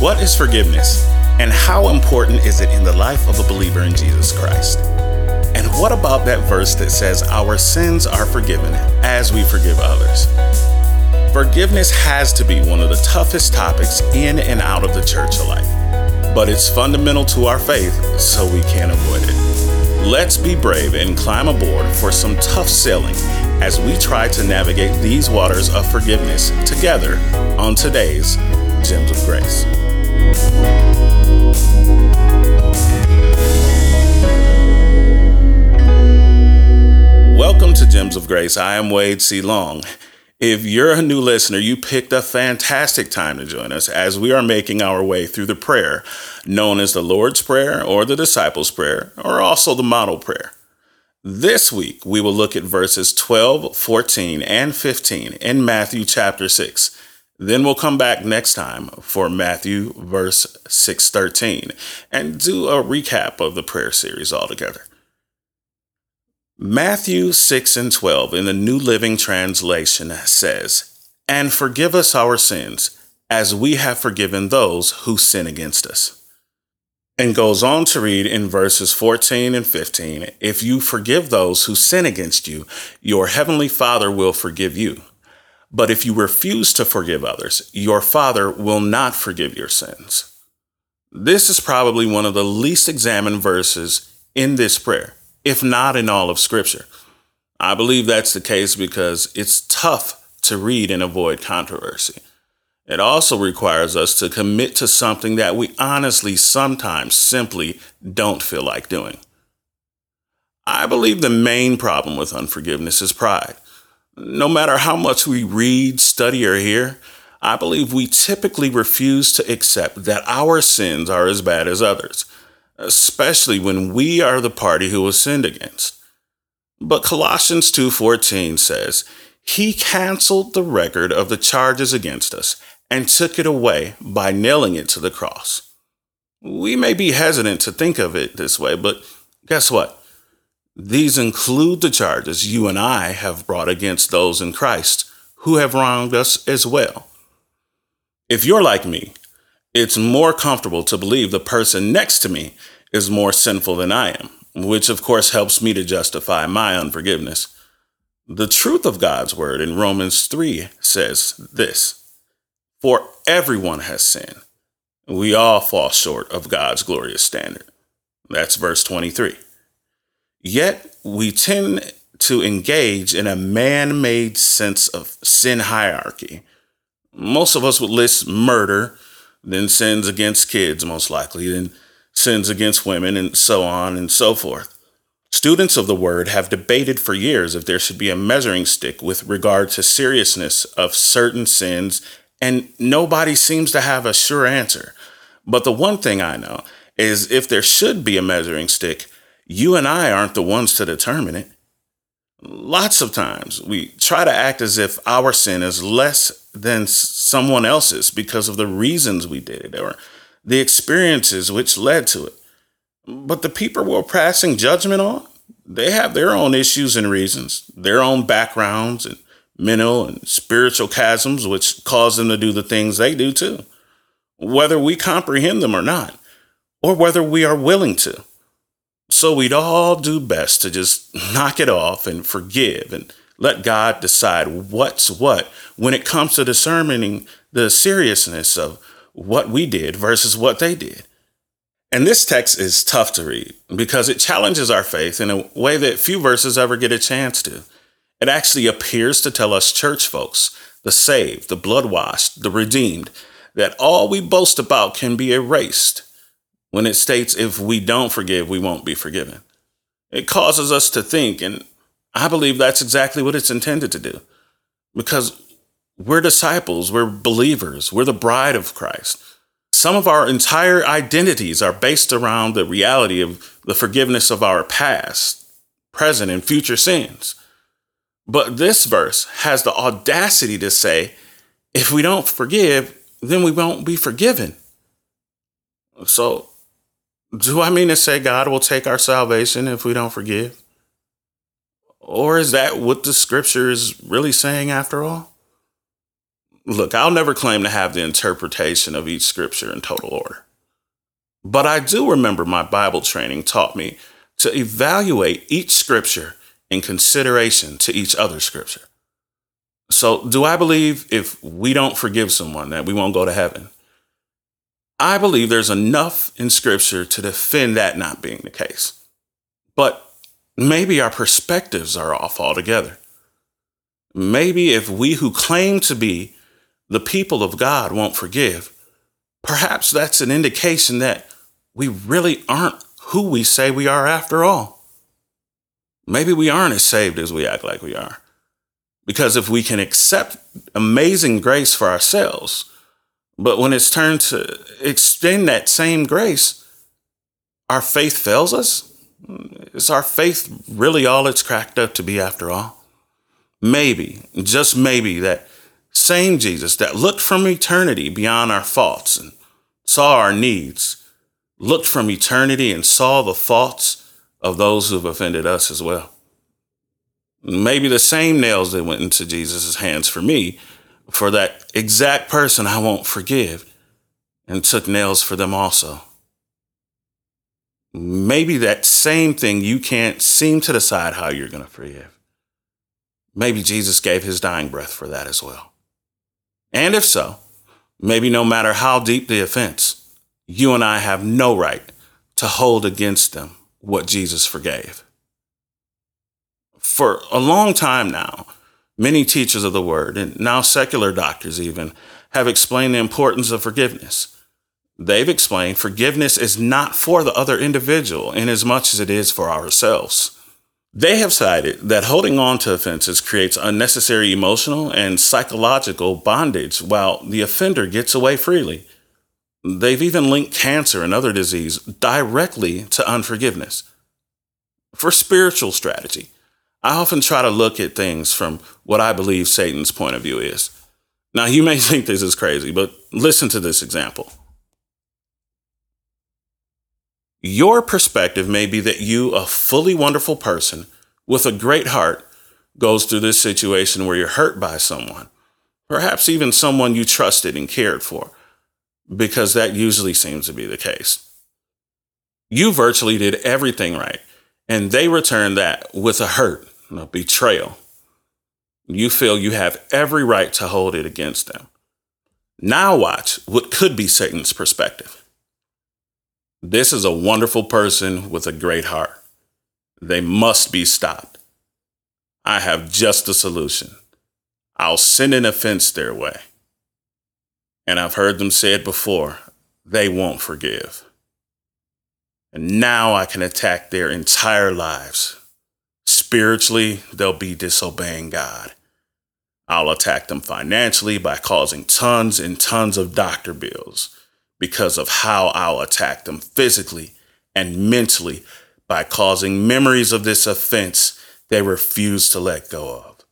What is forgiveness? And how important is it in the life of a believer in Jesus Christ? And what about that verse that says our sins are forgiven as we forgive others? Forgiveness has to be one of the toughest topics in and out of the church life, but it's fundamental to our faith, so we can't avoid it. Let's be brave and climb aboard for some tough sailing as we try to navigate these waters of forgiveness together on today's Gems of Grace. Welcome to Gems of Grace. I am Wade C. Long. If you're a new listener, you picked a fantastic time to join us as we are making our way through the prayer known as the Lord's Prayer or the Disciples' Prayer or also the Model Prayer. This week, we will look at verses 12, 14, and 15 in Matthew chapter 6. Then we'll come back next time for Matthew verse 613 and do a recap of the prayer series altogether. Matthew 6 and 12 in the New Living Translation says, And forgive us our sins, as we have forgiven those who sin against us. And goes on to read in verses 14 and 15 If you forgive those who sin against you, your heavenly Father will forgive you. But if you refuse to forgive others, your Father will not forgive your sins. This is probably one of the least examined verses in this prayer if not in all of Scripture. I believe that's the case because it's tough to read and avoid controversy. It also requires us to commit to something that we honestly sometimes simply don't feel like doing. I believe the main problem with unforgiveness is pride. No matter how much we read, study, or hear, I believe we typically refuse to accept that our sins are as bad as others especially when we are the party who was sinned against. But Colossians 2:14 says, "He canceled the record of the charges against us and took it away by nailing it to the cross." We may be hesitant to think of it this way, but guess what? These include the charges you and I have brought against those in Christ who have wronged us as well. If you're like me, it's more comfortable to believe the person next to me is more sinful than I am, which of course helps me to justify my unforgiveness. The truth of God's word in Romans 3 says this For everyone has sinned. We all fall short of God's glorious standard. That's verse 23. Yet we tend to engage in a man made sense of sin hierarchy. Most of us would list murder, then sins against kids, most likely, then sins against women, and so on and so forth. Students of the word have debated for years if there should be a measuring stick with regard to seriousness of certain sins, and nobody seems to have a sure answer. But the one thing I know is if there should be a measuring stick, you and I aren't the ones to determine it. Lots of times we try to act as if our sin is less than someone else's because of the reasons we did it or the experiences which led to it. But the people we're passing judgment on, they have their own issues and reasons, their own backgrounds and mental and spiritual chasms which cause them to do the things they do too, whether we comprehend them or not, or whether we are willing to. So we'd all do best to just knock it off and forgive and let God decide what's what when it comes to discerning the seriousness of what we did versus what they did. And this text is tough to read because it challenges our faith in a way that few verses ever get a chance to. It actually appears to tell us church folks, the saved, the blood washed, the redeemed, that all we boast about can be erased when it states if we don't forgive, we won't be forgiven. It causes us to think, and I believe that's exactly what it's intended to do. Because we're disciples, we're believers, we're the bride of Christ. Some of our entire identities are based around the reality of the forgiveness of our past, present, and future sins. But this verse has the audacity to say, if we don't forgive, then we won't be forgiven. So do I mean to say God will take our salvation if we don't forgive? Or is that what the scripture is really saying after all? Look, I'll never claim to have the interpretation of each scripture in total order. But I do remember my Bible training taught me to evaluate each scripture in consideration to each other scripture. So, do I believe if we don't forgive someone that we won't go to heaven? I believe there's enough in scripture to defend that not being the case. But maybe our perspectives are off altogether. Maybe if we who claim to be the people of God won't forgive, perhaps that's an indication that we really aren't who we say we are after all. Maybe we aren't as saved as we act like we are. Because if we can accept amazing grace for ourselves, but when it's turned to extend that same grace, our faith fails us? Is our faith really all it's cracked up to be after all? Maybe, just maybe, that same Jesus that looked from eternity beyond our faults and saw our needs, looked from eternity and saw the faults of those who've offended us as well. Maybe the same nails that went into Jesus' hands for me, for that exact person I won't forgive, and took nails for them also. Maybe that same thing you can't seem to decide how you're going to forgive. Maybe Jesus gave his dying breath for that as well. And if so, maybe no matter how deep the offense, you and I have no right to hold against them what Jesus forgave. For a long time now, many teachers of the word, and now secular doctors even, have explained the importance of forgiveness. They've explained forgiveness is not for the other individual in as much as it is for ourselves. They have cited that holding on to offenses creates unnecessary emotional and psychological bondage while the offender gets away freely. They've even linked cancer and other disease directly to unforgiveness. For spiritual strategy, I often try to look at things from what I believe Satan's point of view is. Now, you may think this is crazy, but listen to this example. Your perspective may be that you, a fully wonderful person with a great heart, goes through this situation where you're hurt by someone, perhaps even someone you trusted and cared for, because that usually seems to be the case. You virtually did everything right, and they return that with a hurt, a betrayal. You feel you have every right to hold it against them. Now, watch what could be Satan's perspective. This is a wonderful person with a great heart. They must be stopped. I have just a solution. I'll send an offense their way. And I've heard them say it before they won't forgive. And now I can attack their entire lives. Spiritually, they'll be disobeying God. I'll attack them financially by causing tons and tons of doctor bills because of how I'll attack them physically and mentally by causing memories of this offense they refuse to let go of.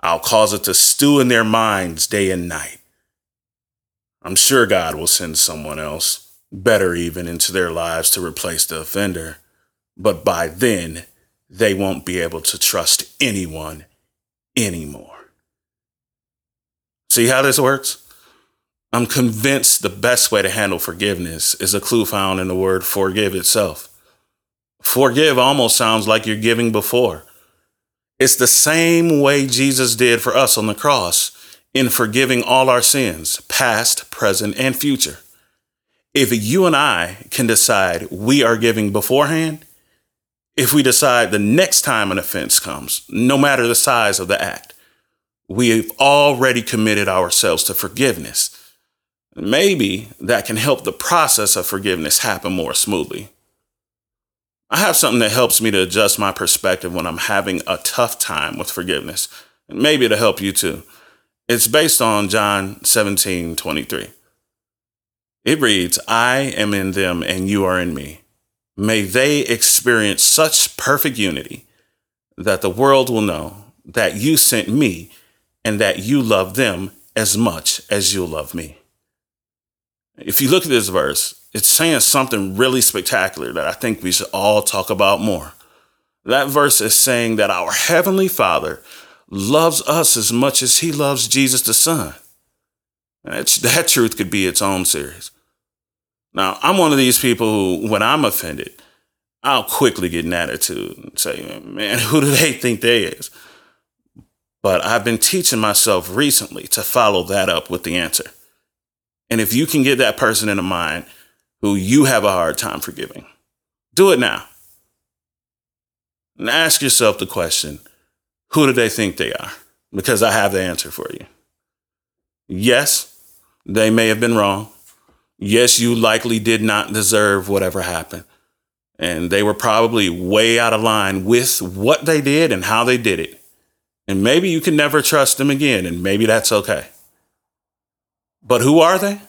I'll cause it to stew in their minds day and night. I'm sure God will send someone else, better even, into their lives to replace the offender, but by then, they won't be able to trust anyone anymore. See how this works? I'm convinced the best way to handle forgiveness is a clue found in the word forgive itself. Forgive almost sounds like you're giving before. It's the same way Jesus did for us on the cross in forgiving all our sins, past, present, and future. If you and I can decide we are giving beforehand, if we decide the next time an offense comes, no matter the size of the act, we've already committed ourselves to forgiveness maybe that can help the process of forgiveness happen more smoothly. I have something that helps me to adjust my perspective when I'm having a tough time with forgiveness, and maybe it'll help you too. It's based on John 17 23. It reads, I am in them and you are in me. May they experience such perfect unity that the world will know that you sent me and that you love them as much as you love me. If you look at this verse, it's saying something really spectacular that I think we should all talk about more. That verse is saying that our Heavenly Father loves us as much as He loves Jesus the Son. That, that truth could be its own series. Now, I'm one of these people who, when I'm offended, I'll quickly get an attitude and say, man, who do they think they is? But I've been teaching myself recently to follow that up with the answer. And if you can get that person in a mind who you have a hard time forgiving, do it now. And ask yourself the question who do they think they are? Because I have the answer for you. Yes, they may have been wrong. Yes, you likely did not deserve whatever happened. And they were probably way out of line with what they did and how they did it. And maybe you can never trust them again, and maybe that's okay. But who are they?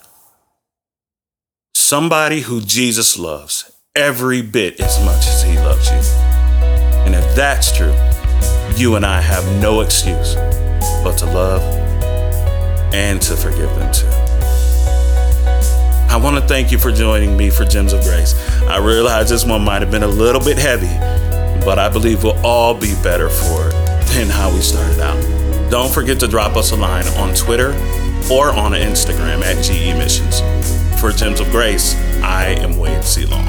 Somebody who Jesus loves every bit as much as he loves you. And if that's true, you and I have no excuse but to love and to forgive them too. I want to thank you for joining me for Gems of Grace. I realize this one might have been a little bit heavy, but I believe we'll all be better for it than how we started out. Don't forget to drop us a line on Twitter or on Instagram at GE Missions. For Gems of Grace, I am Wade C. Long.